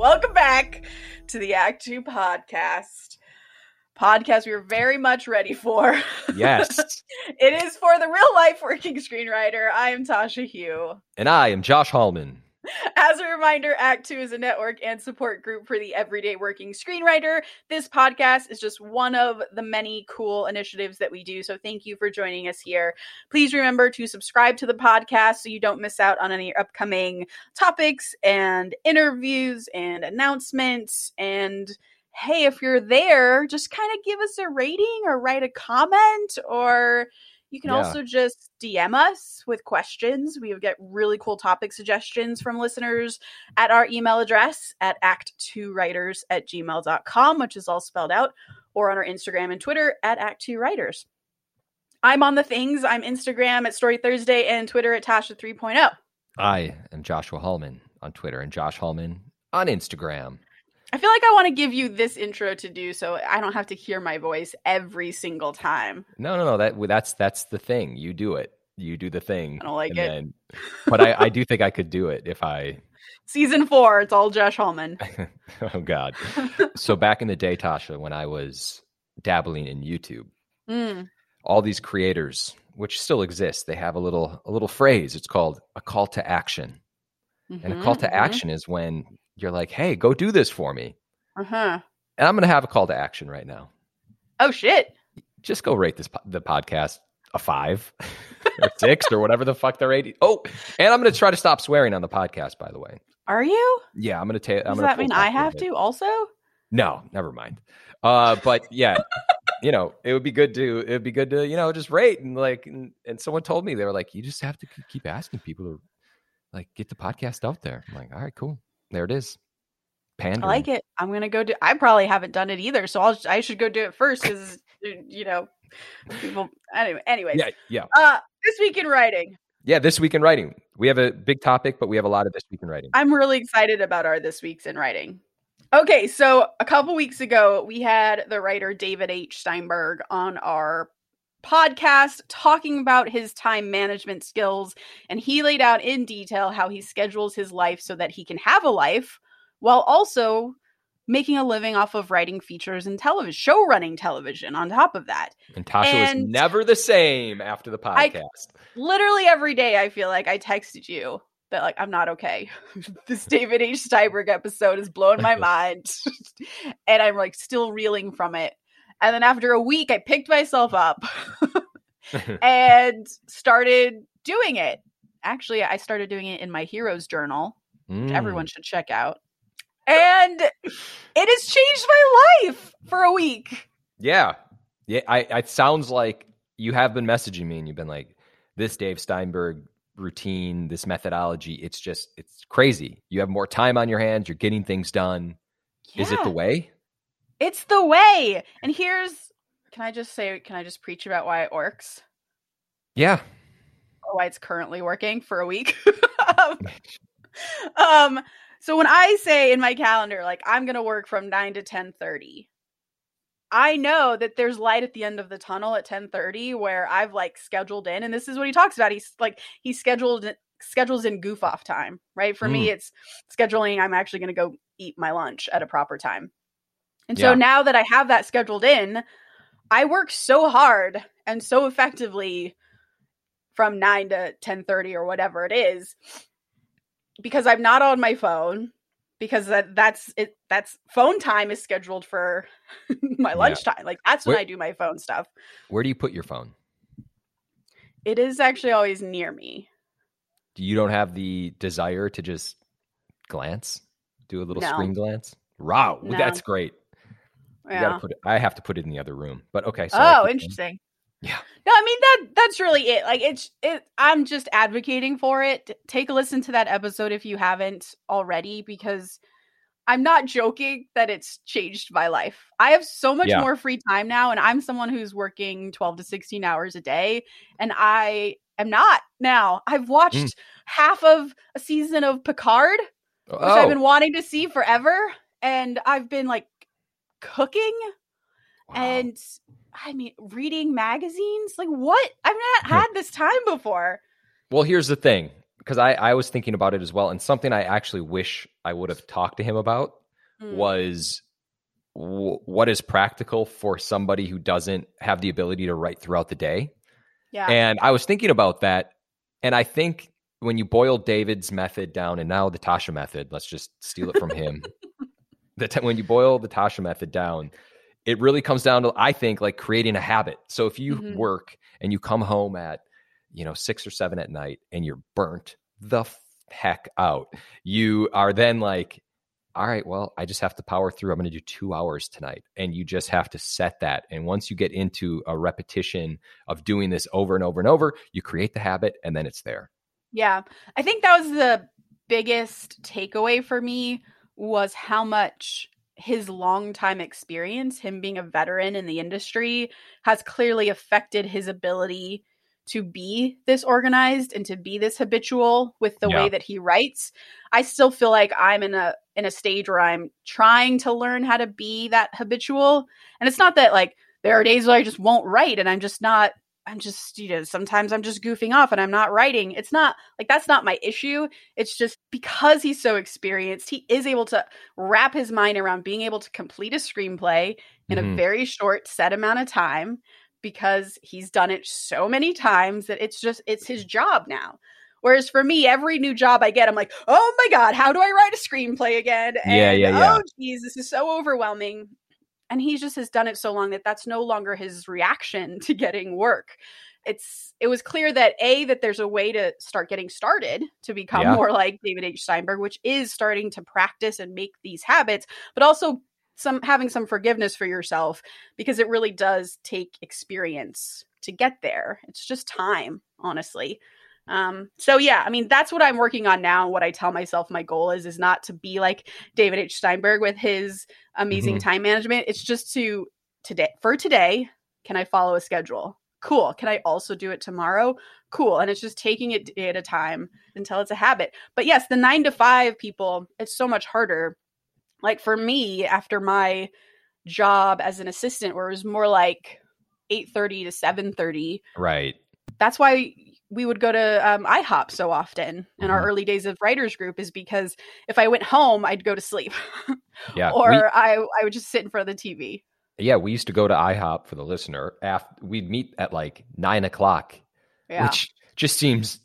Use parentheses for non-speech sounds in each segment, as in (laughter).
Welcome back to the Act Two podcast. Podcast we are very much ready for. Yes. (laughs) it is for the real life working screenwriter. I am Tasha Huo. and I am Josh Hallman. As a reminder, Act Two is a network and support group for the everyday working screenwriter. This podcast is just one of the many cool initiatives that we do. So thank you for joining us here. Please remember to subscribe to the podcast so you don't miss out on any upcoming topics and interviews and announcements. And hey, if you're there, just kind of give us a rating or write a comment or you can Yeah. also just DM us with questions. We get really cool topic suggestions from listeners at our email address at act2writers at gmail.com, which is all spelled out, or on our Instagram and Twitter at act2writers. I'm on the things. I'm Instagram at Story Thursday and Twitter at Tasha oh. 3.0. I am Joshua Hallman on Twitter and Josh Hallman on Instagram. I feel like I want to give you this intro to do so I don't have to hear my voice every single time. No, no, no. That that's that's the thing. You do it. You do the thing. I don't like it. then- (laughs) but I, I do think I could do it if I. Season four, it's all Josh Hallman. (laughs) oh God. So back in the day, Tasha, when I was dabbling in YouTube, Mm. all these creators, which still exist, they have a little a little phrase. It's called a call to action. And a call to Mhm, mhm. action is when you're like, "Hey, go do this for me." Uh-huh. And I'm going to have a call to action right now. Oh shit. just go rate this po- the podcast a five (laughs) or six or whatever the fuck they're rating. Oh, and I'm going to try to stop swearing on the podcast. By the way, Are you? yeah, I'm going to take. Does that mean I have to also? No, never mind. Uh, but yeah, (laughs) you know, it would be good to it would be good to you know just rate and like and, and someone told me they were like, you just have to keep asking people to like get the podcast out there. I'm like, all right, cool, there it is. Pandering. I like it. I'm gonna go do. I probably haven't done it either, so I'll. I should go do it first because you know, people. Anyway, anyways. Yeah, yeah, Uh, this week in writing, yeah. This week in writing, we have a big topic, but we have a lot of this week in writing. I'm really excited about our this week's in writing. Okay, so a couple weeks ago, we had the writer David H. Steinberg on our podcast talking about his time management skills, and he laid out in detail how he schedules his life so that he can have a life while also making a living off of writing features and television, show running television on top of that. And Tasha And- was never the same after the I- podcast. literally every day I feel like I texted you that like I'm not okay. (laughs) this David H. Steinberg episode is blowing my (laughs) mind. (laughs) and I'm like still reeling from it. And then after a week I picked myself up (laughs) (laughs) and started doing it. Actually, I started doing it in my hero's journal, which Mm. everyone should check out. And it has changed my life for a week. Yeah. Yeah. I, it sounds like you have been messaging me and you've been like, this Dave Steinberg routine, this methodology, it's just, it's crazy. You have more time on your hands. You're getting things done. Is it the way? It's the way. And here's can I just say can I just preach about why it works? Yeah. Or why it's currently working for a week? (laughs) um, so when I say in my calendar like I'm going to work from 9 to 10:30 I know that there's light at the end of the tunnel at 10:30 where I've like scheduled in and this is what he talks about. He's like he scheduled schedules in goof off time, right? For me it's scheduling I'm actually going to go eat my lunch at a proper time. And so now that I have that scheduled in, I work so hard and so effectively from 9 to 10:30 or whatever it is because I'm not on my phone because that that's it that's phone time is scheduled for (laughs) my Yeah. lunchtime. Like that's when I do my phone stuff. Where do you put your phone? It is actually always near me. Do you don't have the desire to just glance, do a little No. screen glance? Wow. No. That's great. Yeah. put it, I have to put it in the other room. But okay. So oh, interesting. Yeah. No, I mean that that's really it. Like it's it I'm just advocating for it. Take a listen to that episode if you haven't already because I'm not joking that it's changed my life. I have so much Yeah. more free time now and I'm someone who's working 12 to 16 hours a day and I am not now. I've watched Mm. half of a season of Picard, which Oh, I've been wanting to see forever and I've been like cooking wow. and I mean, reading magazines? Like, what? I've not had this time before. Well, here's the thing, because I, I was thinking about it as well. And something I actually wish I would have talked to him about Mm. was w- what is practical for somebody who doesn't have the ability to write throughout the day. yeah. And I was thinking about that. And I think when you boil David's method down and now the Tasha method, let's just steal it from him. When you boil the Tasha method down, it really comes down to, I think, like creating a habit. So if you Mhm. work and you come home at, you know, six or seven at night and you're burnt the heck out, you are then like, all right, well, I just have to power through. I'm going to do two hours tonight. And you just have to set that. And once you get into a repetition of doing this over and over and over, you create the habit and then it's there. Yeah. I think that was the biggest takeaway for me was how much his longtime experience, him being a veteran in the industry, has clearly affected his ability to be this organized and to be this habitual with the Yeah. way that he writes. I still feel like I'm in a in a stage where I'm trying to learn how to be that habitual. And it's not that like there are days where I just won't write and I'm just not I'm just, you know, sometimes I'm just goofing off and I'm not writing. It's not like that's not my issue. It's just because he's so experienced, he is able to wrap his mind around being able to complete a screenplay in a Mhm. very short set amount of time because he's done it so many times that it's just it's his job now. Whereas for me, every new job I get, I'm like, oh my God, how do I write a screenplay again? Yeah, yeah, yeah. Oh, geez, this is so overwhelming and he just has done it so long that that's no longer his reaction to getting work. It's it was clear that a that there's a way to start getting started to become Yeah. more like david h. Steinberg which is starting to practice and make these habits but also some having some forgiveness for yourself because it really does take experience to get there. It's just time honestly um so yeah i mean that's what i'm working on now what i tell myself my goal is is not to be like david h. Steinberg with his amazing Mhm. time management. It's just to today for today can i follow a schedule? Cool. Can i also do it tomorrow? Cool. And it's just taking it day at a time until it's a habit. But yes the nine to five people it's so much harder. Like for me after my job as an assistant where it was more like 8.30 to 7.30 Right. that's why we would go to um, IHOP so often in our Mhm. early days of writers group is because if I went home, I'd go to sleep, Yeah. (laughs) or we- I I would just sit in front of the TV. yeah. We used to go to IHOP for the listener. After we'd meet at like nine o'clock, Yeah, which just seems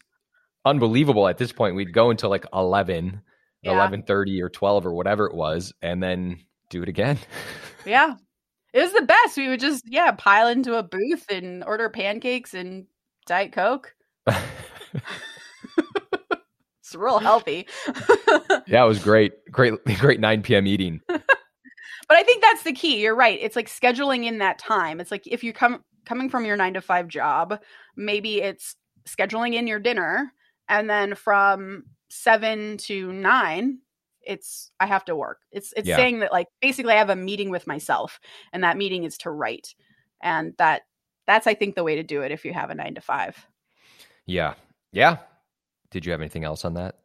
unbelievable at this point. We'd go until like 11, Yeah. 11.30 or 12 or whatever it was, and then do it again. (laughs) yeah, it was the best. We would just yeah pile into a booth and order pancakes and diet coke. (laughs) It's real healthy. (laughs) yeah, it was great. Great, great 9 p.m. eating. (laughs) but I think that's the key. You're right. It's like scheduling in that time. It's like if you come coming from your 9 to 5 job, maybe it's scheduling in your dinner and then from 7 to 9 it's I have to work. It's it's Yeah. saying that like basically I have a meeting with myself and that meeting is to write. And that that's I think the way to do it if you have a 9 to 5. Yeah. Yeah. Did you have anything else on that?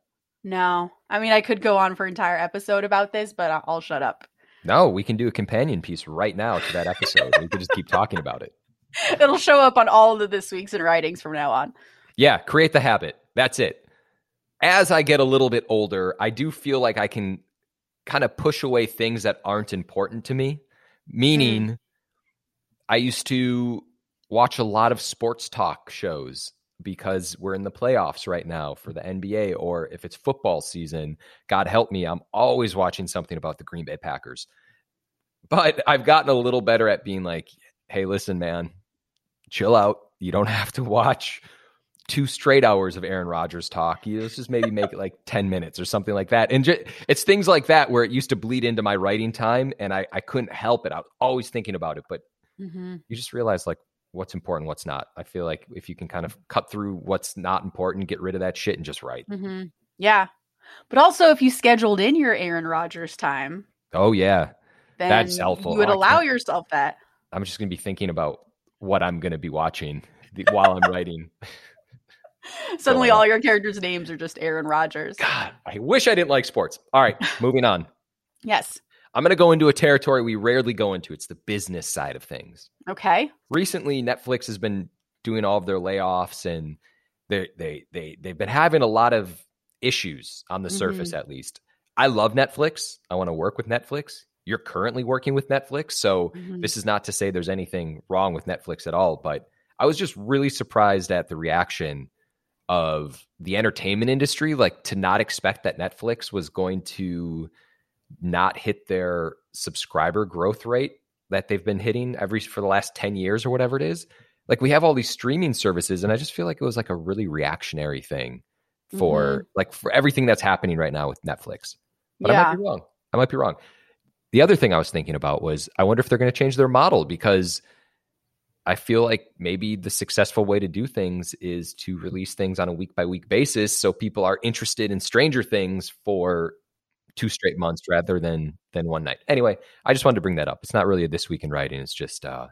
No. I mean I could go on for an entire episode about this, but I'll, I'll shut up. No, we can do a companion piece right now to that episode. we could just keep talking about it. (laughs) It'll show up on all of this week's and writings from now on. Yeah, create the habit. That's it. As I get a little bit older, I do feel like I can kind of push away things that aren't important to me. Meaning, hmm. I used to watch a lot of sports talk shows because we're in the playoffs right now for the NBA, or if it's football season, God help me, I'm always watching something about the Green Bay Packers. But I've gotten a little better at being like, hey, listen, man, chill out. You don't (laughs) have to watch two straight hours of Aaron Rodgers talk. You let's just maybe make it like (laughs) 10 minutes or something like that. And it's things like that where it used to bleed into my writing time and I, I couldn't help it. I was always thinking about it, but Mm-hmm. you just realize like what's important, what's not. I feel like if you can kind of cut through what's not important, get rid of that shit and just write. Mm-hmm. Yeah. But also, if you scheduled in your Aaron Rodgers time, Oh, yeah. then That's helpful. you would allow yourself that. I'm just going to be thinking about what I'm going to be watching (laughs) the- while I'm writing. (laughs) Suddenly, So- all your characters' names are just Aaron Rodgers. God, I wish I didn't like sports. All right, (laughs) moving on. Yes. I'm going to go into a territory we rarely go into. It's the business side of things. Okay. Recently, Netflix has been doing all of their layoffs and they they they they've been having a lot of issues on the surface, Mhm. at least. I love Netflix. I want to work with Netflix. You're currently working with Netflix, so Mhm. this is not to say there's anything wrong with Netflix at all, but I was just really surprised at the reaction of the entertainment industry, like to not expect that Netflix was going to not hit their subscriber growth rate that they've been hitting every for the last 10 years or whatever it is. Like we have all these streaming services, and I just feel like it was like a really reactionary thing for mm-hmm. like for everything that's happening right now with Netflix. But I might be wrong. I might be wrong. The other thing I was thinking about was I wonder if they're going to change their model because I feel like maybe the successful way to do things is to release things on a week by week basis so people are interested in Stranger Things for two straight months rather than than one night. Anyway, I just wanted to bring that up. It's not really a this week in writing. It's just uh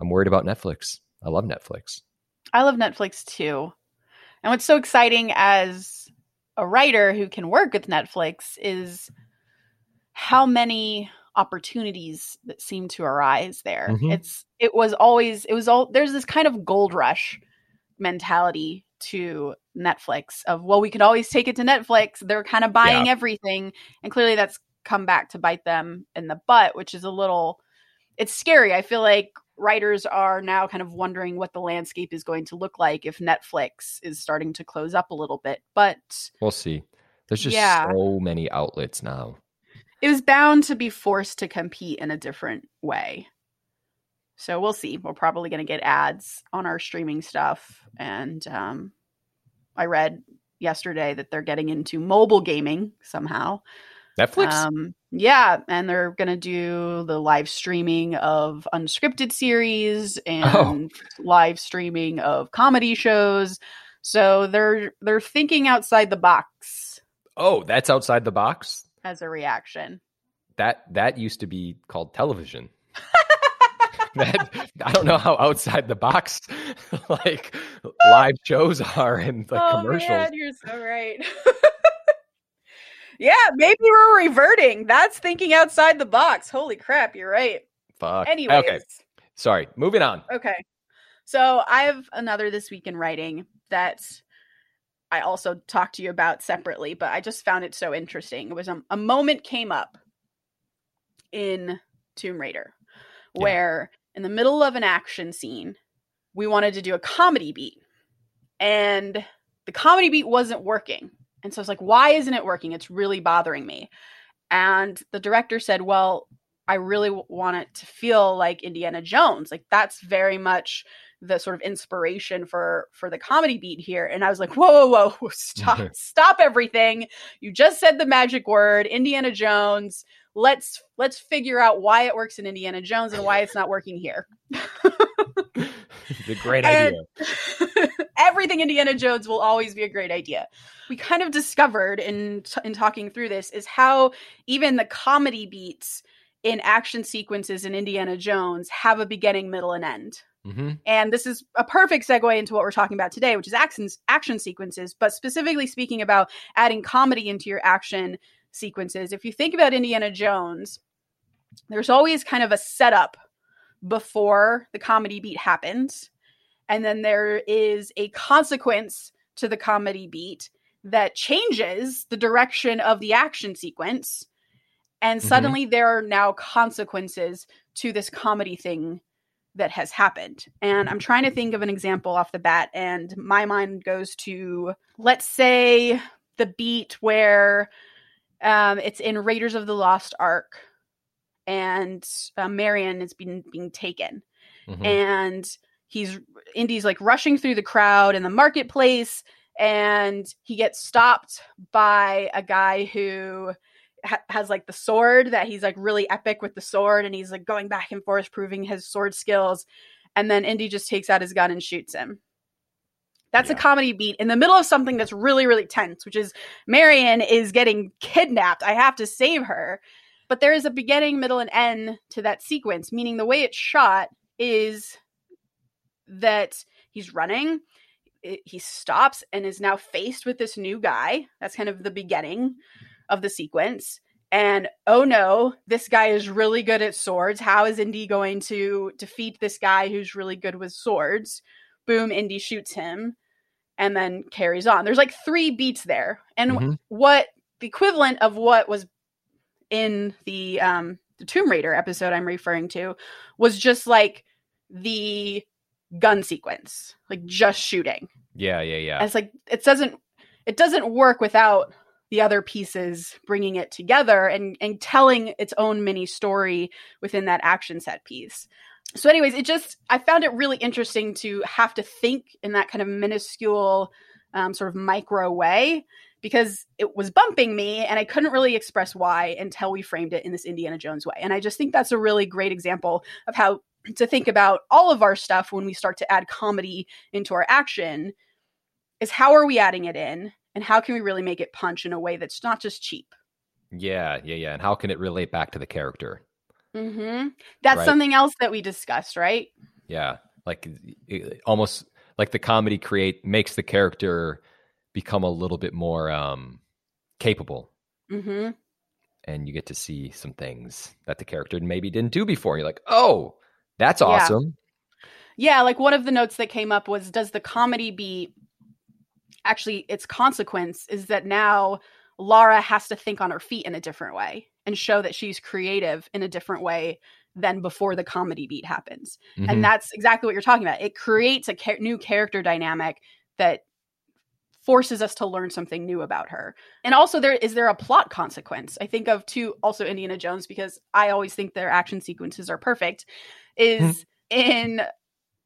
I'm worried about Netflix. I love Netflix. I love Netflix too. And what's so exciting as a writer who can work with Netflix is how many opportunities that seem to arise there. Mhm. It's it was always it was all there's this kind of gold rush mentality to Netflix of well we could always take it to Netflix. They're kind of buying everything and clearly that's come back to bite them in the butt, which is a little it's scary. I feel like writers are now kind of wondering what the landscape is going to look like if Netflix is starting to close up a little bit. But We'll see. There's just Yeah. so many outlets now. it was bound to be forced to compete in a different way. So we'll see. We're probably going to get ads on our streaming stuff. And um, I read yesterday that they're getting into mobile gaming somehow. Netflix? Um, yeah, and they're gonna do the live streaming of unscripted series and live streaming of comedy shows. So they're they're thinking outside the box oh, that's outside the box? as a reaction. That that used to be called television. (laughs) that I don't know how outside the box (laughs) like live shows are and like oh, commercials. Oh, man, you're so right. (laughs) yeah, maybe we're reverting. That's thinking outside the box. Holy crap, you're right. Fuck. Anyways, Okay, sorry. Moving on. Okay. So I have another this week in writing that I also talked to you about separately, but I just found it so interesting. It was a, a moment came up in Tomb Raider where in the middle of an action scene, we wanted to do a comedy beat. And the comedy beat wasn't working. And so I was like, why isn't it working? It's really bothering me. And the director said, well, I really want it to feel like Indiana Jones. Like that's very much the sort of inspiration for for the comedy beat here. And I was like, whoa, whoa, whoa, (laughs) stop, (laughs) stop everything. You just said the magic word, Indiana Jones. Let's let's figure out why it works in Indiana Jones and why (laughs) it's not working here. it's a great idea. (laughs) Everything Indiana Jones will always be a great idea. We kind of discovered in in talking through this is how even the comedy beats in action sequences in Indiana Jones have a beginning, middle, and end. hmm And this is a perfect segue into what we're talking about today, which is action action sequences, but specifically speaking about adding comedy into your action sequences. If you think about Indiana Jones, there's always kind of a setup before the comedy beat happens, and then there is a consequence to the comedy beat that changes the direction of the action sequence. And Mhm. suddenly there are now consequences to this comedy thing that has happened. And I'm trying to think of an example off the bat, and my mind goes to let's say the beat where um, it's in Raiders of the Lost Ark, and uh, Marion is being being taken, hmm and he's Indy's like rushing through the crowd in the marketplace, and he gets stopped by a guy who ha- has like the sword that he's like really epic with the sword and he's like going back and forth proving his sword skills. And then indy just takes out his gun and shoots him that's a comedy beat in the middle of something that's really really tense which is marion is getting kidnapped. I have to save her. But there is a beginning middle and end to that sequence meaning the way it's shot is that he's running it- he stops and is now faced with this new guy. That's kind of the beginning of the sequence. And oh no this guy is really good at swords. How is indy going to defeat this guy who's really good with swords boom indy shoots him and then carries on. There's like three beats there. And Mhm. what the equivalent of what was in the um the Tomb Raider episode I'm referring to was just like the gun sequence, like just shooting. Yeah, yeah, yeah. And it's like it doesn't it doesn't work without the other pieces bringing it together and and telling its own mini story within that action set piece. So anyways, it just I found it really interesting to have to think in that kind of minuscule um, sort of micro way because it was bumping me and I couldn't really express why until we framed it in this Indiana Jones way. And I just think that's a really great example of how to think about all of our stuff when we start to add comedy into our action is how are we adding it in and how can we really make it punch in a way that's not just cheap yeah, yeah, yeah. And how can it relate back to the character? Mm-hmm. that's Right. something else that we discussed right Yeah, like almost like the comedy create makes the character become a little bit more um capable, mm-hmm. and you get to see some things that the character maybe didn't do before. You're like, oh, that's awesome. yeah like one of the notes that came up was does the comedy be actually its consequence is that now Lara has to think on her feet in a different way and show that she's creative in a different way than before the comedy beat happens. Mhm. and that's exactly what you're talking about. It creates a cha- new character dynamic that forces us to learn something new about her. And also there is there a plot consequence? I think of two also indiana jones because i always think their action sequences are perfect is in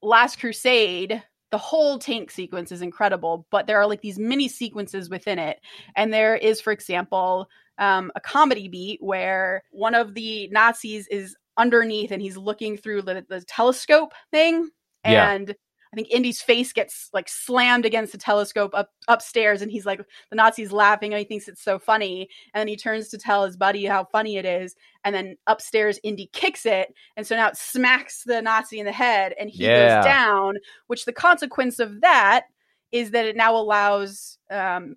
last crusade the whole tank sequence is incredible but there are like these mini sequences within it. And there is for example um, a comedy beat where one of the nazis is underneath and he's looking through the, the telescope thing Yeah. and i think indy's face gets like slammed against the telescope up upstairs and he's like the nazi's laughing and he thinks it's so funny and then he turns to tell his buddy how funny it is and then upstairs indy kicks it and so now it smacks the nazi in the head and he Yeah. goes down which the consequence of that is that it now allows um,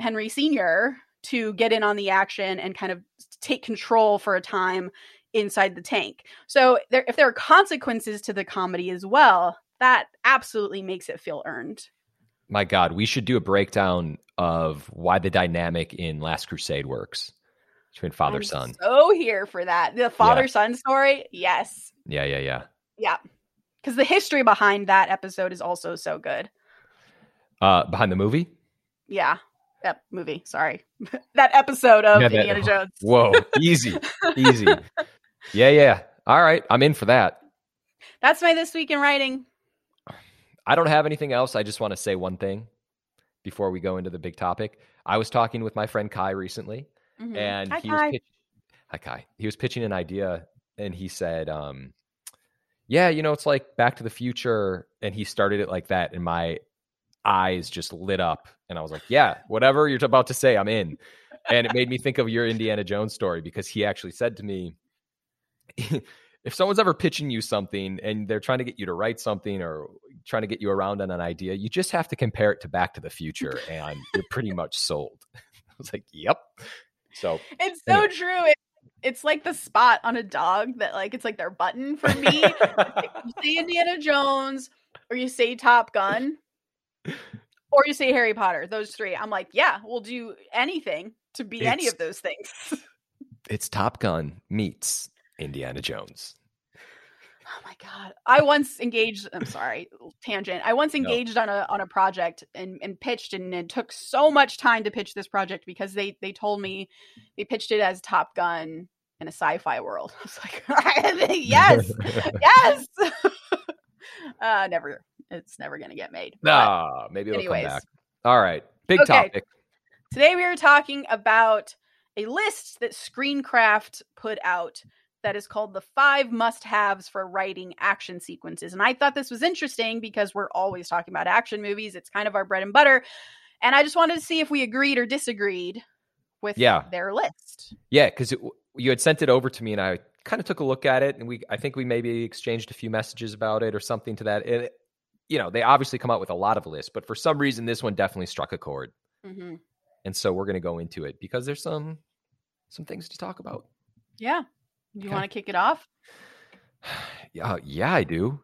henry senior to get in on the action and kind of take control for a time inside the tank. So there, if there are consequences to the comedy as well, that absolutely makes it feel earned. My God, we should do a breakdown of why the dynamic in Last Crusade works between father I'm son. So here for that. The father son story, yes. Yeah, yeah, yeah. Yeah. Because the history behind that episode is also so good. Uh, behind the movie. Yeah. Yep, movie. Sorry. (laughs) that episode of Yeah, that- Indiana Jones. Whoa, easy, easy. (laughs) Yeah, yeah. All right, I'm in for that. That's my this week in writing. I don't have anything else. I just want to say one thing before we go into the big topic. I was talking with my friend Kai recently, Mhm. and Hi, he was Kai. pitch- hi Kai. He was pitching an idea, and he said, um, "Yeah, you know, it's like Back to the Future," and he started it like that, and my eyes just lit up, and I was like, "Yeah, whatever you're about to say, I'm in." And it made me think of your Indiana Jones story because he actually said to me, "If someone's ever pitching you something and they're trying to get you to write something or trying to get you around on an idea, you just have to compare it to Back to the Future, and you're pretty much sold." (laughs) I was like, "Yep." So It's so Anyway. true. It, it's like the spot on a dog that like it's like their button for me. you say Indiana Jones or you say Top Gun or you say Harry Potter. Those three. I'm like, yeah, we'll do anything to be any of those things. (laughs) it's Top Gun meets Indiana Jones. Oh my god! I once engaged. I'm sorry, tangent. I once No. engaged on a on a project and and pitched, and it took so much time to pitch this project because they they told me they pitched it as Top Gun in a sci-fi world. (laughs) I was like, (laughs) yes, yes. uh, never. It's never gonna get made. But Ah, maybe it'll anyways. come back. All right, big Okay. topic. Today we are talking about a list that Screencraft put out that is called the five must haves for writing action sequences. And I thought this was interesting because we're always talking about action movies. It's kind of our bread and butter. And I just wanted to see if we agreed or disagreed with Yeah. their list. Yeah, because you had sent it over to me, and I kind of took a look at it, and we I think we maybe exchanged a few messages about it or something to that. And you know, they obviously come out with a lot of lists, but for some reason, this one definitely struck a chord, hmm and so we're going to go into it because there's some some things to talk about. Yeah. Do you Okay. want to kick it off? (sighs) Yeah, yeah, I do.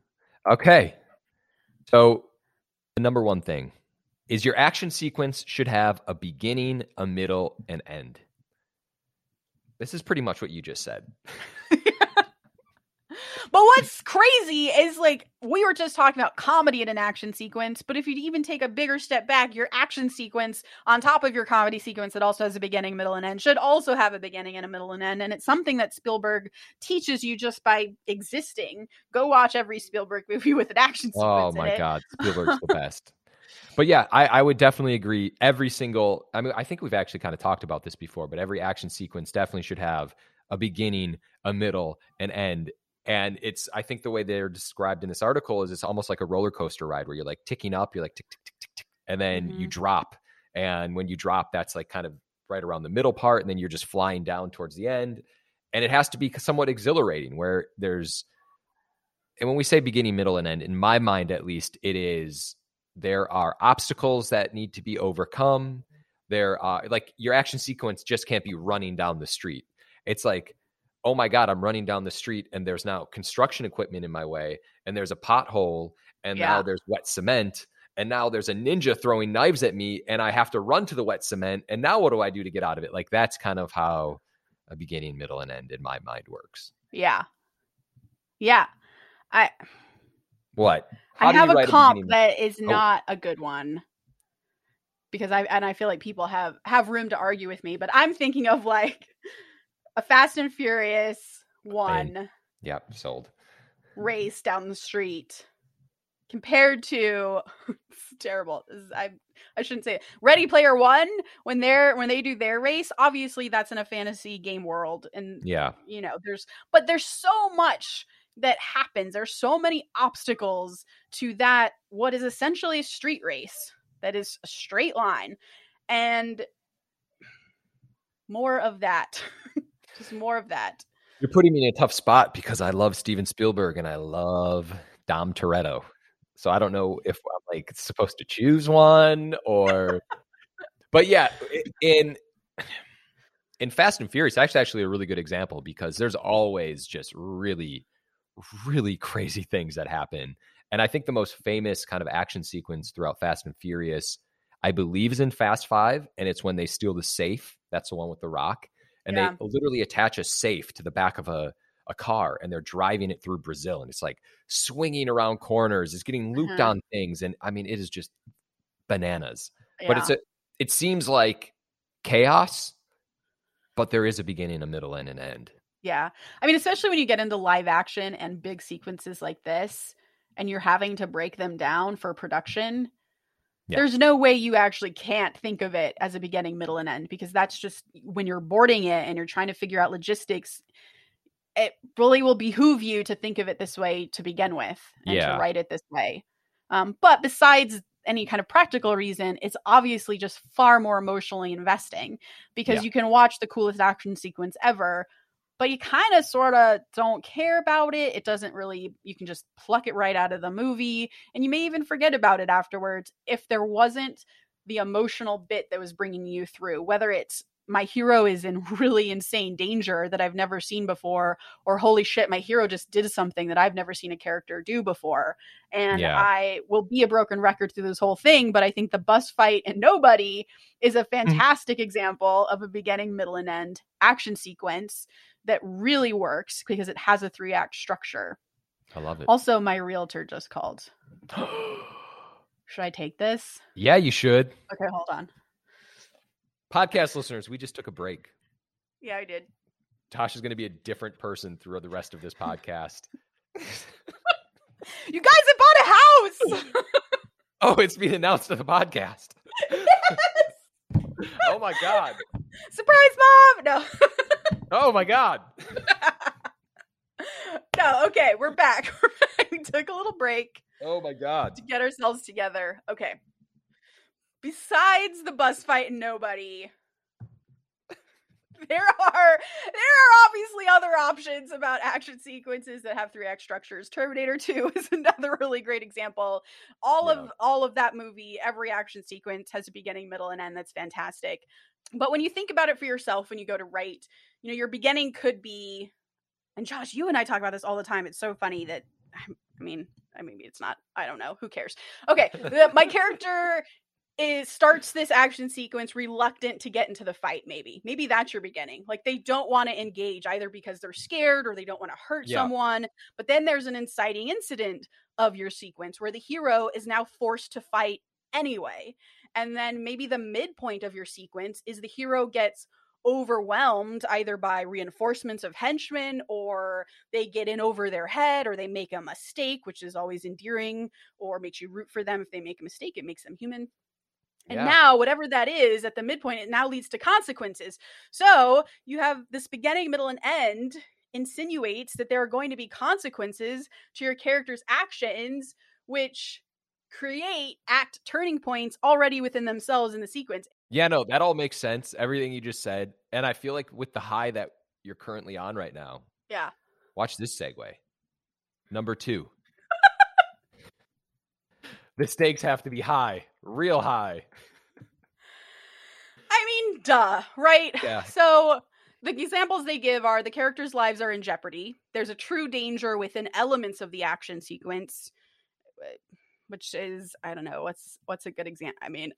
Okay, so the number one thing is your action sequence should have a beginning, a middle, and end. This is pretty much what you just said. (laughs) But what's crazy is like we were just talking about comedy in an action sequence, but if you even take a bigger step back, your action sequence on top of your comedy sequence that also has a beginning, middle, and end should also have a beginning and a middle and end. And it's something that Spielberg teaches you just by existing. Go watch every Spielberg (laughs) movie with an action oh sequence. Oh my god, Spielberg's the (laughs) best. But yeah, I, I would definitely agree. Every single, I mean, I think we've actually kind of talked about this before, but every action sequence definitely should have a beginning, a middle, an end. And it's, I think the way they're described in this article is it's almost like a roller coaster ride where you're like ticking up, you're like tick, tick, tick, tick, tick, and then you Mhm. drop. And when you drop, that's like kind of right around the middle part, and then you're just flying down towards the end. And it has to be somewhat exhilarating where there's, and when we say beginning, middle, and end, in my mind at least, it is there are obstacles that need to be overcome. There are like your action sequence just can't be running down the street. It's like, oh my God, I'm running down the street and there's now construction equipment in my way, and there's a pothole, and Yeah. now there's wet cement, and now there's a ninja throwing knives at me, and I have to run to the wet cement. And now what do I do to get out of it? Like that's kind of how a beginning, middle, and end in my mind works. Yeah. Yeah. I What? How I have a comp beginning- that is Oh. not a good one. Because I and I feel like people have have room to argue with me, but I'm thinking of like a Fast and Furious one Yep, sold. race down the street compared to (laughs) it's terrible. This is- I I shouldn't say it. Ready Player One when they're when they do their race. Obviously, that's in a fantasy game world, and Yeah. you know there's but there's so much that happens. There's so many obstacles to that what is essentially a street race that is a straight line, and more of that. (laughs) Just more of that. You're putting me in a tough spot because I love Steven Spielberg and I love Dom Toretto. So I don't know if I'm like supposed to choose one or (laughs) but yeah, in in Fast and Furious, actually actually a really good example because there's always just really, really crazy things that happen. And I think the most famous kind of action sequence throughout Fast and Furious, I believe, is in Fast Five, and it's when they steal the safe. That's the one with the rock and Yeah. they literally attach a safe to the back of a, a car and they're driving it through Brazil and it's like swinging around corners, it's getting looped Uh-huh. on things. And I mean, it is just bananas. But it's a, it seems like chaos, but there is a beginning, a middle, and an end. Yeah. I mean, especially when you get into live action and big sequences like this, and you're having to break them down for production, Yeah. there's no way you actually can't think of it as a beginning, middle, and end because that's just when you're boarding it and you're trying to figure out logistics. It really will behoove you to think of it this way to begin with and Yeah. to write it this way. Um, but besides any kind of practical reason, it's obviously just far more emotionally investing because Yeah. you can watch the coolest action sequence ever, but you kind of sort of don't care about it. It doesn't really, you can just pluck it right out of the movie and you may even forget about it afterwards if there wasn't the emotional bit that was bringing you through, whether it's my hero is in (laughs) really insane danger that I've never seen before, or holy shit, my hero just did something that I've never seen a character do before. And Yeah. I will be a broken record through this whole thing, but I think the bus fight and nobody is a mm. fantastic example of a beginning, middle, and end action sequence that really works because it has a three act structure. I love it. Also, my realtor just called. (gasps) Should I take this? yeah, you should. Okay, hold on. Podcast listeners, we just took a break. Yeah, I did. Tasha's going to be a different person through the rest of this podcast. (laughs) You guys have bought a house. (laughs) oh, it's being announced to the podcast. (laughs) Yes! oh my god. Surprise, mom. No. (laughs) Oh my god. (laughs) no, okay, (laughs) we're back. We took a little break Oh my god. to get ourselves together. Okay. Besides the bus fight and nobody, there are there are obviously other options about action sequences that have three act structures. Terminator 2 is another really great example. All Yeah. of all of that movie, every action sequence has a beginning, middle, and end that's fantastic. But when you think about it for yourself when you go to write, you know, your beginning could be and Josh, you and I talk about this all the time. It's so funny that I mean, I maybe it's not. I don't know. Who cares? Okay, my character it starts this action sequence reluctant to get into the fight maybe maybe that's your beginning like they don't want to engage either because they're scared or they don't want to hurt Yeah. someone but then there's an inciting incident of your sequence where the hero is now forced to fight anyway and then maybe the midpoint of your sequence is the hero gets overwhelmed either by reinforcements of henchmen or they get in over their head or they make a mistake which is always endearing or makes you root for them if they make a mistake it makes them human and Yeah. now, whatever that is at the midpoint, it now leads to consequences. So you have this beginning, middle, and end insinuates that there are going to be consequences to your character's actions, which create act turning points already within themselves in the sequence. Yeah, no, that all makes sense. Everything you just said, and I feel like with the high that you're currently on right now, Yeah. watch this segue. Number two. (laughs) the stakes have to be high, real high. I mean, duh, right? Yeah. (laughs) So the examples they give are the characters' lives are in jeopardy. There's a true danger within elements of the action sequence, uh, which is I don't know what's what's a good example. I mean,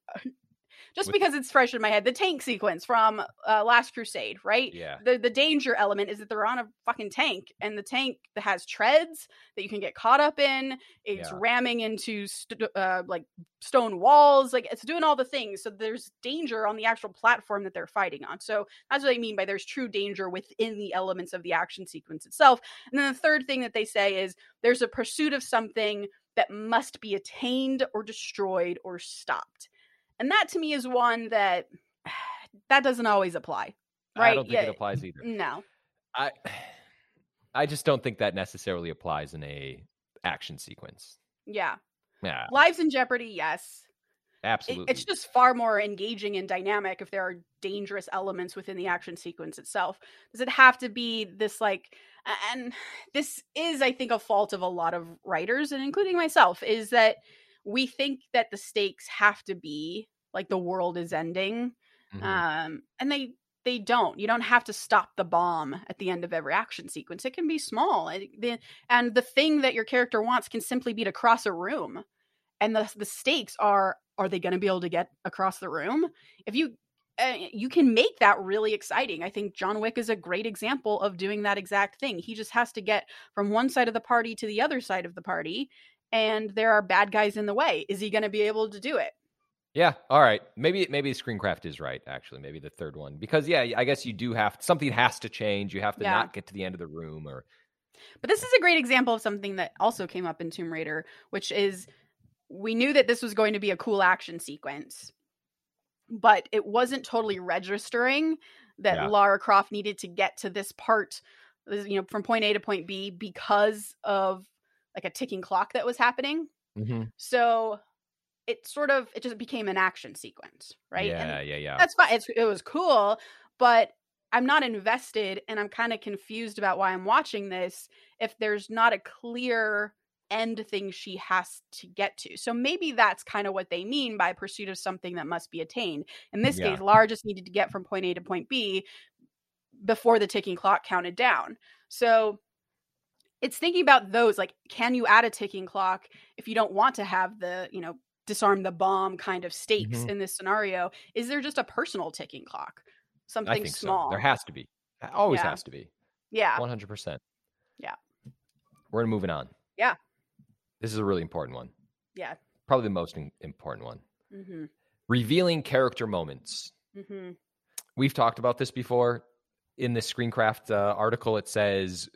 just With- because it's fresh in my head, the tank sequence from uh, Last Crusade, right? Yeah. The the danger element is that they're on a fucking tank, and the tank that has treads that you can get caught up in. It's Yeah. ramming into st- uh, like stone walls, like it's doing all the things. So there's danger on the actual platform that they're fighting on. So that's what I mean by there's true danger within the elements of the action sequence itself. And then the third thing that they say is there's a pursuit of something that must be attained or destroyed or stopped. And that to me is one that (sighs) that doesn't always apply. Right? I don't think Yeah. it applies either. No. I (sighs) I just don't think that necessarily applies in a action sequence. Yeah. Yeah, Lives in jeopardy, yes. It- absolutely. it's just far more engaging and dynamic if there are dangerous elements within the action sequence itself. Does it have to be this like and (sighs) this is I think a fault of a lot of writers and including myself is that we think that the stakes have to be like the world is ending Mhm. um and they they don't. You don't have to stop the bomb at the end of every action sequence. It can be small and the, and the thing that your character wants can simply be to cross a room and the the stakes are are they going to be able to get across the room? If you uh, you can make that really exciting. I think john wick is a great example of doing that exact thing. He just has to get from one side of the party to the other side of the party and there are bad guys in the way is he going to be able to do it Yeah. All right. Maybe maybe Screencraft is right. Actually, maybe the third one because yeah, I guess you do have something has to change. You have to Yeah. not get to the end of the room or But this is a great example of something that also came up in Tomb Raider, which is we knew that this was going to be a cool action sequence, but it wasn't totally registering that Yeah. Lara Croft needed to get to this part, you know, from point A to point B because of like a ticking clock that was happening. Mm-hmm. So it sort of it just became an action sequence, right? And Yeah, yeah, yeah. that's fine. It's, it was cool, but I'm not invested and I'm kind of confused about why I'm watching this if there's not a clear end thing she has to get to. So maybe that's kind of what they mean by pursuit of something that must be attained. In this Yeah. case, Lara just needed to get from point A to point B before the ticking clock counted down. So it's thinking about those like can you add a ticking clock if you don't want to have the, you know, disarm the bomb kind of stakes Mhm. in this scenario? Is there just a personal ticking clock? Something small. so. There has to be. Always Yeah. has to be. yeah. One hundred percent. Yeah. We're moving on. Yeah. This is a really important one. Yeah. Probably the most in- important one. Mm-hmm. Revealing character moments. Mm-hmm. We've talked about this before. In the Screencraft uh, article, it says,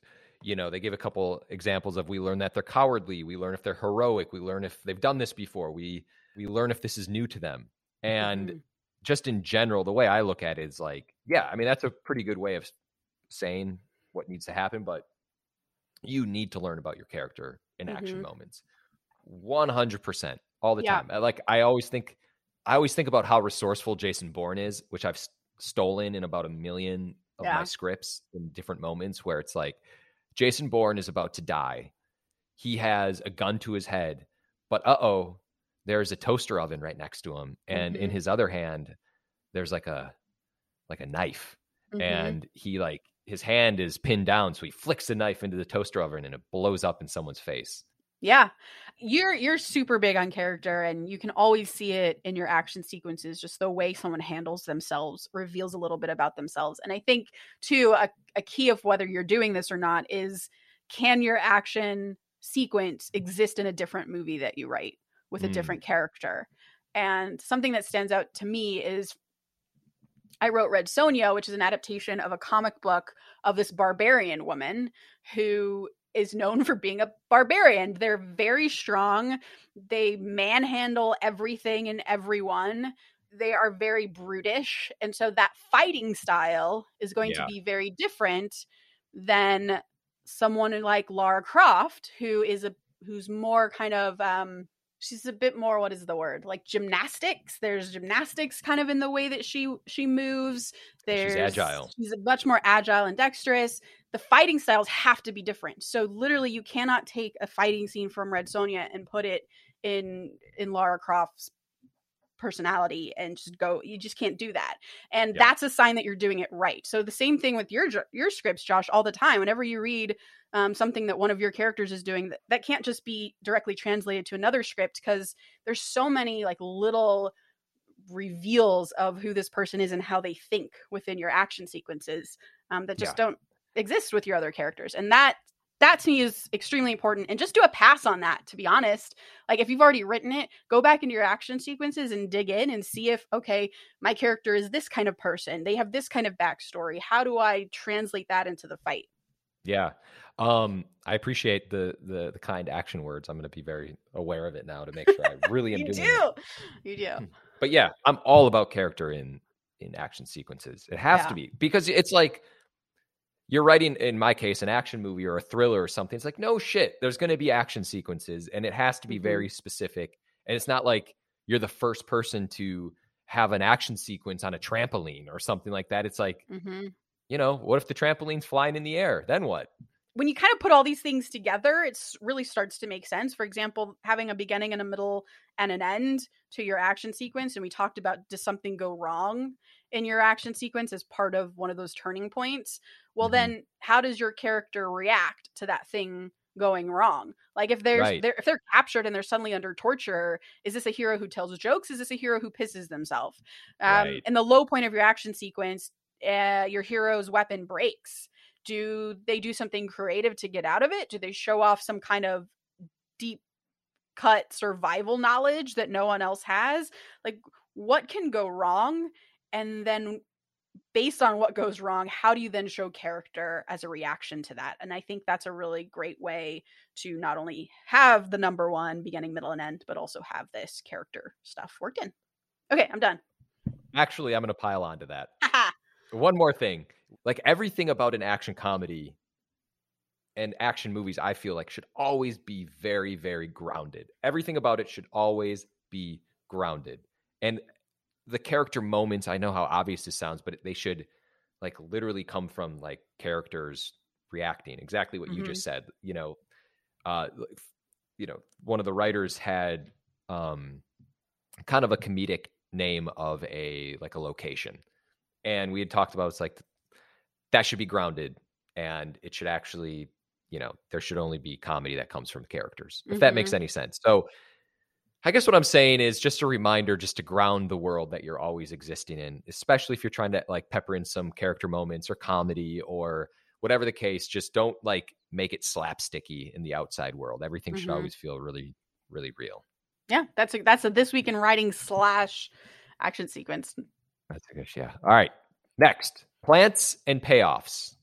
you know, they give a couple examples of we learn that they're cowardly. We learn if they're heroic. We learn if they've done this before. We we learn if this is new to them. And Mhm. just in general, the way I look at it is like, yeah, I mean, that's a pretty good way of saying what needs to happen, but you need to learn about your character in action Mhm. moments. 100% all the Yeah. time. I, like, I always think, I always think about how resourceful Jason Bourne is, which I've s- stolen in about a million of Yeah. my scripts in different moments where it's like, Jason Bourne is about to die. He has a gun to his head, but uh oh, there's a toaster oven right next to him, and in Mhm. his other hand, there's like a like a knife, Mhm. and he like his hand is pinned down, so he flicks the knife into the toaster oven, and it blows up in someone's face. Yeah. You're you're super big on character and you can always see it in your action sequences just the way someone handles themselves reveals a little bit about themselves. And I think too a, a key of whether you're doing this or not is can your action sequence exist in a different movie that you write with a Mm. different character? And something that stands out to me is I wrote Red Sonja, which is an adaptation of a comic book of this barbarian woman who is known for being a barbarian. They're very strong. They manhandle everything and everyone. They are very brutish. And so that fighting style is going Yeah. to be very different than someone like Lara Croft, who is a who's more kind of um she's a bit more what is the word like gymnastics there's gymnastics kind of in the way that she she moves there's agile. she's much more agile and dexterous the fighting styles have to be different. So literally you cannot take a fighting scene from red Sonja and put it in in lara croft's personality and just go you just can't do that. And Yeah. that's a sign that you're doing it right. So the same thing with your your scripts josh all the time. Whenever you read um, something that one of your characters is doing that, that can't just be directly translated to another script because there's so many like little reveals of who this person is and how they think within your action sequences um, that just don't exist with your other characters and that that to me is extremely important and just do a pass on that to be honest like if you've already written it go back into your action sequences and dig in and see if okay my character is this kind of person they have this kind of backstory how do i translate that into the fight Yeah. Um, I appreciate the, the the kind action words. I'm going to be very aware of it now to make sure I (laughs) really am you doing do it. you do But yeah, I'm all about character in in action sequences. It has Yeah. to be because it's like you're writing in my case an action movie or a thriller or something. It's like no shit. There's going to be action sequences and it has to be Mhm. very specific. And it's not like you're the first person to have an action sequence on a trampoline or something like that. It's like, hmm you know, what if the trampoline's flying in the air? Then what? when you kind of put all these things together, it really starts to make sense. For example, having a beginning and a middle and an end to your action sequence. And we talked about does something go wrong in your action sequence as part of one of those turning points? Well, Mhm. then how does your character react to that thing going wrong? Like if there's Right. they're, if they're captured and they're suddenly under torture, is this a hero who tells jokes? Is this a hero who pisses themselves? Um, Right. In the low point of your action sequence, uh, your hero's weapon breaks do they do something creative to get out of it do they show off some kind of deep cut survival knowledge that no one else has like what can go wrong and then based on what goes wrong how do you then show character as a reaction to that and i think that's a really great way to not only have the number one beginning middle and end but also have this character stuff worked in okay i'm done Actually, I'm going to pile on to that. (laughs) One more thing. Like everything about an action comedy and action movies, I feel like should always be very, very grounded. Everything about it should always be grounded. And the character moments, I know how obvious this sounds, but they should like literally come from like characters reacting. Exactly what you Mhm. just said. You know, uh, you know, one of the writers had um, kind of a comedic name of a like a location and we had talked about it's like that should be grounded and it should actually you know there should only be comedy that comes from the characters if that makes any sense so i guess what i'm saying is just a reminder just to ground the world that you're always existing in especially if you're trying to like pepper in some character moments or comedy or whatever the case just don't like make it slapsticky in the outside world everything should Mhm. always feel really really real yeah that's a that's a this week in writing slash action sequence That's a good, yeah. All right. Next, plants and payoffs.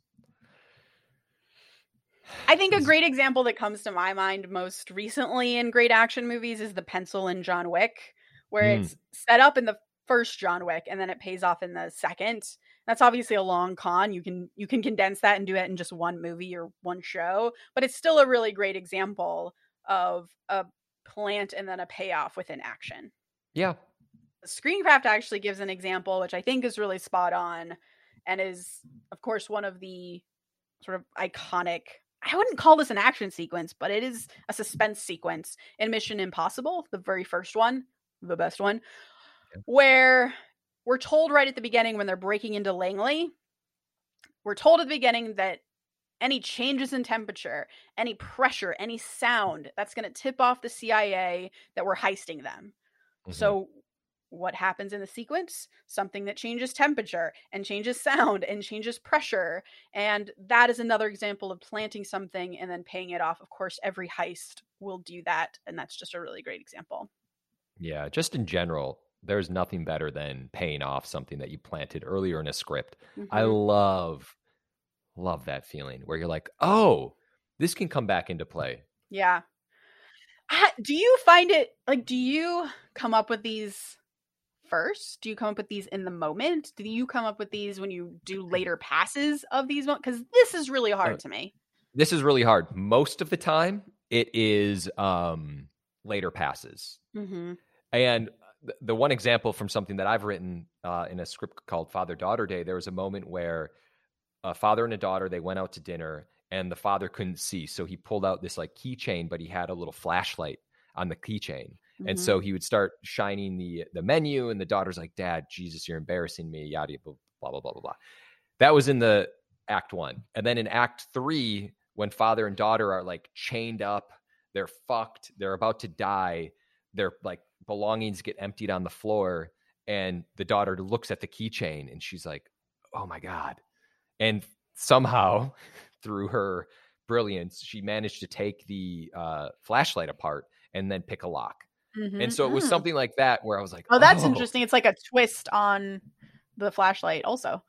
I think a great example that comes to my mind most recently in great action movies is the pencil in John Wick, where Mm. it's set up in the first John Wick and then it pays off in the second. That's obviously a long con. You can you can condense that and do it in just one movie or one show, but it's still a really great example of a plant and then a payoff within action. Yeah. Screencraft actually gives an example, which I think is really spot on and is, of course, one of the sort of iconic. I wouldn't call this an action sequence, but it is a suspense sequence in Mission Impossible, the very first one, the best one, Yeah. where we're told right at the beginning when they're breaking into Langley, we're told at the beginning that any changes in temperature, any pressure, any sound, that's going to tip off the CIA that we're heisting them. Mhm. So, what happens in the sequence? Something that changes temperature and changes sound and changes pressure. And that is another example of planting something and then paying it off. Of course, every heist will do that. And that's just a really great example. Yeah, just in general, there's nothing better than paying off something that you planted earlier in a script. I Mhm. love, love that feeling where you're like, oh, this can come back into play. Yeah. Ah, Do you find it like, do you come up with these first? Do you come up with these in the moment? Do you come up with these when you do later passes of these? Because this is really hard Uh, to me. This is really hard. Most of the time, it is um, later passes. Mm-hmm. And the, the one example from something that I've written uh, in a script called Father Daughter Day, there was a moment where a father and a daughter they went out to dinner, and the father couldn't see, so he pulled out this like keychain, but he had a little flashlight on the keychain, and Mhm. so he would start shining the the menu, and the daughter's like, "Dad, Jesus, you're embarrassing me," yada blah blah blah blah blah. blah. That was in the act one, and then in act three, when father and daughter are like chained up, they're fucked, they're about to die, their like belongings get emptied on the floor, and the daughter looks at the keychain, and she's like, "Oh my god!" And somehow, (laughs) through her brilliance, she managed to take the uh, flashlight apart and then pick a lock. Mhm. And so it was Mm. something like that where I was like, Oh, that's interesting. It's like a twist on the flashlight, also.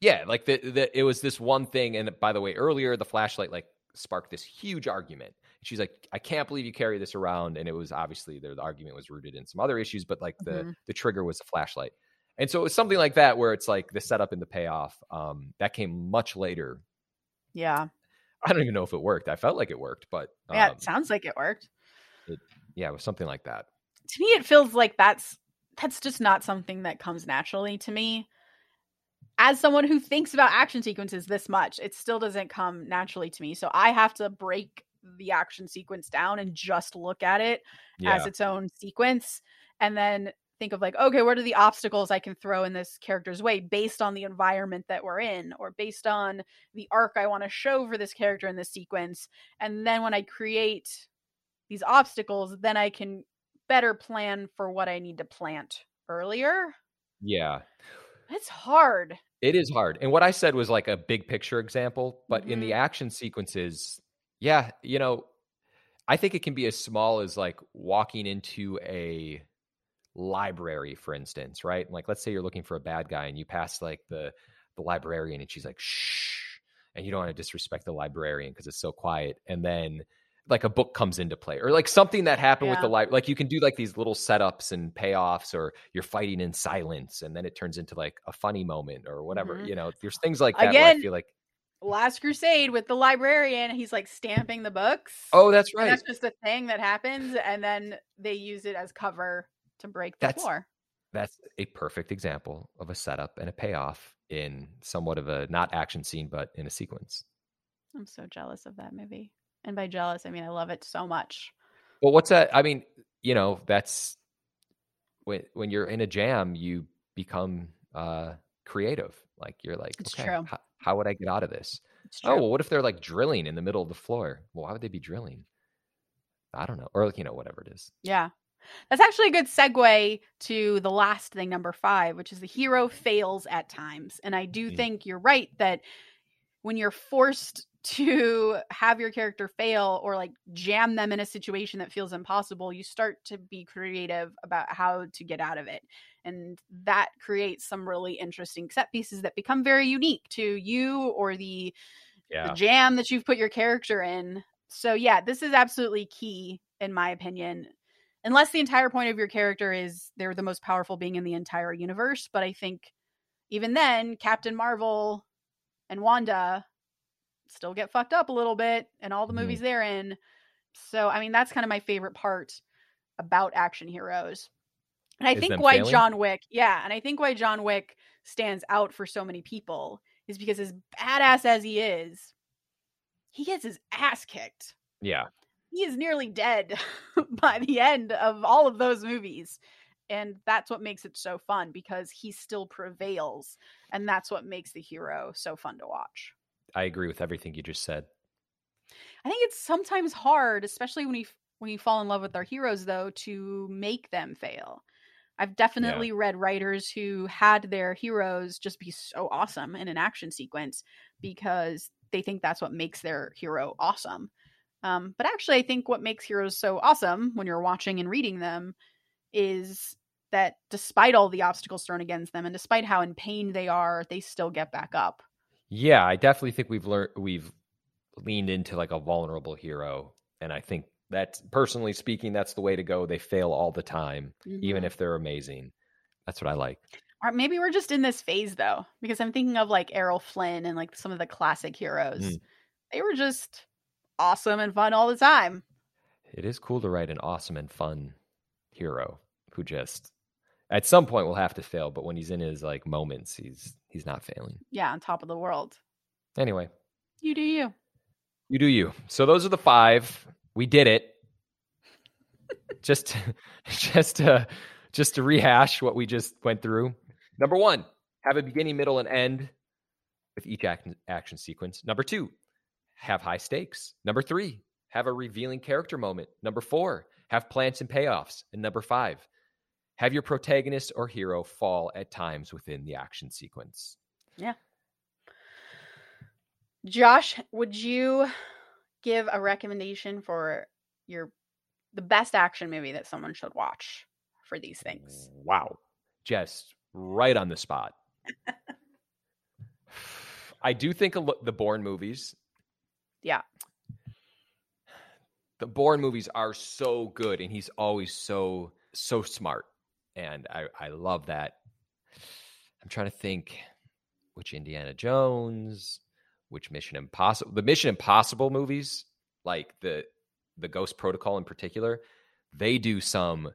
Yeah, like the, the it was this one thing. And by the way, earlier the flashlight like sparked this huge argument. She's like, I can't believe you carry this around. And it was obviously the, the argument was rooted in some other issues, but like the Mhm. the trigger was the flashlight. And so it was something like that where it's like the setup and the payoff. Um, that came much later. Yeah. I don't even know if it worked. I felt like it worked, but um, Yeah, it sounds like it worked. Yeah, it was something like that. To me, it feels like that's that's just not something that comes naturally to me. As someone who thinks about action sequences this much, it still doesn't come naturally to me. So I have to break the action sequence down and just look at it Yeah, as its own sequence and then think of like okay what are the obstacles i can throw in this character's way based on the environment that we're in or based on the arc i want to show for this character in this sequence and then when i create these obstacles then i can better plan for what i need to plant earlier yeah. it's hard It is hard. And what I said was like a big picture example, but in the Mhm. action sequences, yeah, you know, I think it can be as small as like walking into a library, for instance, right? Like let's say you're looking for a bad guy and you pass like the the librarian and she's like, shh, and you don't want to disrespect the librarian because it's so quiet. And then like a book comes into play or like something that happened with the Yeah. library like you can do like these little setups and payoffs or you're fighting in silence and then it turns into like a funny moment or whatever Mhm. you know there's things like that where i Again, feel like last crusade with the librarian he's like stamping the books oh that's right that's just a thing that happens and then they use it as cover to break the That's- floor that's a perfect example of a setup and a payoff in somewhat of a not action scene but in a sequence I'm so jealous of that movie. And by jealous, I mean I love it so much. well what's that i mean you know that's when when you're in a jam you become uh creative like you're like It's okay true. How, how would i get out of this It's Oh, well, what if they're like drilling in the middle of the floor? Well, why would they be drilling? I don't know. Or, like, you know, whatever it is. Yeah. That's actually a good segue to the last thing, number five, which is the hero fails at times. And I do Mm. think you're right that when you're forced (laughs) to have your character fail or like jam them in a situation that feels impossible, you start to be creative about how to get out of it. And that creates some really interesting set pieces that become very unique to you or the the jam that you've put your character in. So yeah, this is absolutely key in my opinion. Unless the entire point of your character is they're the most powerful being in the entire universe, but I think even then Captain Marvel and Wanda still get fucked up a little bit in all the movies mm-hmm. they're in. So I mean that's kind of my favorite part about action heroes. And I Is think why failing? John Wick, yeah, and I think why John Wick stands out for so many people is because as badass as he is, he gets his ass kicked. Yeah. He is nearly dead (laughs) by the end of all of those movies. And that's what makes it so fun because he still prevails. And that's what makes the hero so fun to watch. I agree with everything you just said. I think it's sometimes hard, especially when you when you fall in love with our heroes, though, to make them fail. I've definitely yeah. read writers who had their heroes just be so awesome in an action sequence because they think that's what makes their hero awesome. Um, but actually, I think what makes heroes so awesome when you're watching and reading them is that despite all the obstacles thrown against them and despite how in pain they are, they still get back up. Yeah, I definitely think we've learned we've leaned into like a vulnerable hero, and I think that personally speaking, that's the way to go. They fail all the time, mm-hmm. even if they're amazing. That's what I like. Or maybe we're just in this phase though, because I'm thinking of like Errol Flynn and like some of the classic heroes. Mm. They were just awesome and fun all the time. It is cool to write an awesome and fun hero who just at some point will have to fail, but when he's in his like moments, he's he's not failing. Yeah, on top of the world. Anyway, you do you. You do you. So those are the five. We did it. (laughs) just (laughs) just to just to rehash what we just went through. Number 1, have a beginning, middle and end with each action, action sequence. Number 2, have high stakes. Number 3, have a revealing character moment. Number 4, have plans and payoffs. And number 5, have your protagonist or hero fall at times within the action sequence. Yeah. Josh, would you give a recommendation for your the best action movie that someone should watch for these things? Wow. Just right on the spot. (sighs) I do think the Bourne movies. Yeah. The Bourne movies are so good and he's always so so smart and I, I love that. I'm trying to think which Indiana Jones, which Mission Impossible, the Mission Impossible movies, like the the Ghost Protocol in particular, they do some.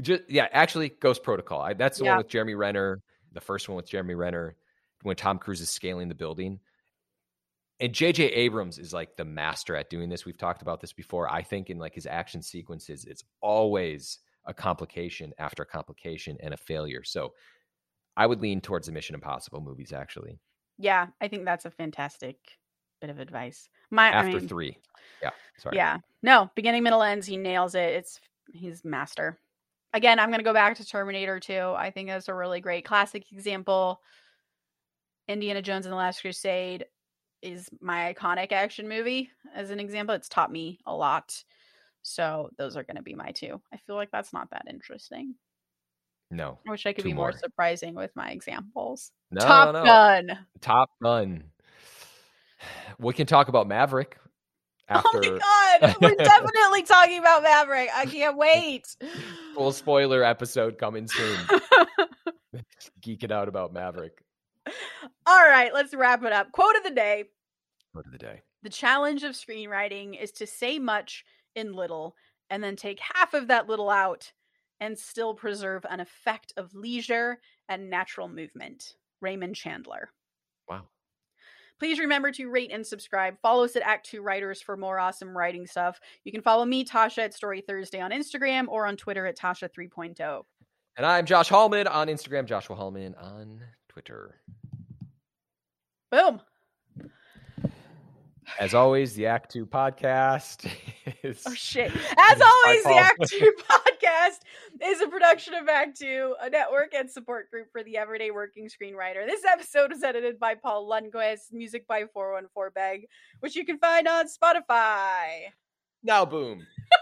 Just yeah, actually, Ghost Protocol. I, that's the yeah. one with Jeremy Renner. The first one with Jeremy Renner when Tom Cruise is scaling the building. And J.J. Abrams is like the master at doing this. We've talked about this before. I think in like his action sequences, it's always a complication after a complication and a failure. So I would lean towards the Mission Impossible movies, actually. Yeah, I think that's a fantastic bit of advice. My after I mean, three, yeah, sorry, yeah, no, beginning, middle, ends. He nails it. It's he's master. Again, I'm going to go back to Terminator 2. I think that's a really great classic example. Indiana Jones and the Last Crusade is my iconic action movie as an example. It's taught me a lot. So those are going to be my two. I feel like that's not that interesting. No. I wish I could be more. more. surprising with my examples. No, Top no. Gun. Top Gun. (sighs) We can talk about Maverick. After... (laughs) Oh my god, we're (laughs) definitely talking about Maverick. I can't wait. Full spoiler episode coming soon. (laughs) Geeking out about Maverick. All right, let's wrap it up. Quote of the day. Quote of the day. The challenge of screenwriting is to say much in little and then take half of that little out and still preserve an effect of leisure and natural movement. Raymond Chandler. Wow. Please remember to rate and subscribe. Follow us at Act Two Writers for more awesome writing stuff. You can follow me, Tasha, at Story Thursday on Instagram or on Twitter at Tasha 3.0. And I'm Josh Hallman on Instagram, Joshua Hallman on Twitter. Boom. As always, the Act Two podcast (laughs) is. Oh shit! As always, the Act Two (laughs) podcast is a production of Act Two, a network and support group for the everyday working screenwriter. This episode was edited by Paul Lundquist, music by 414 Beg, which you can find on Spotify. Now, boom. (laughs)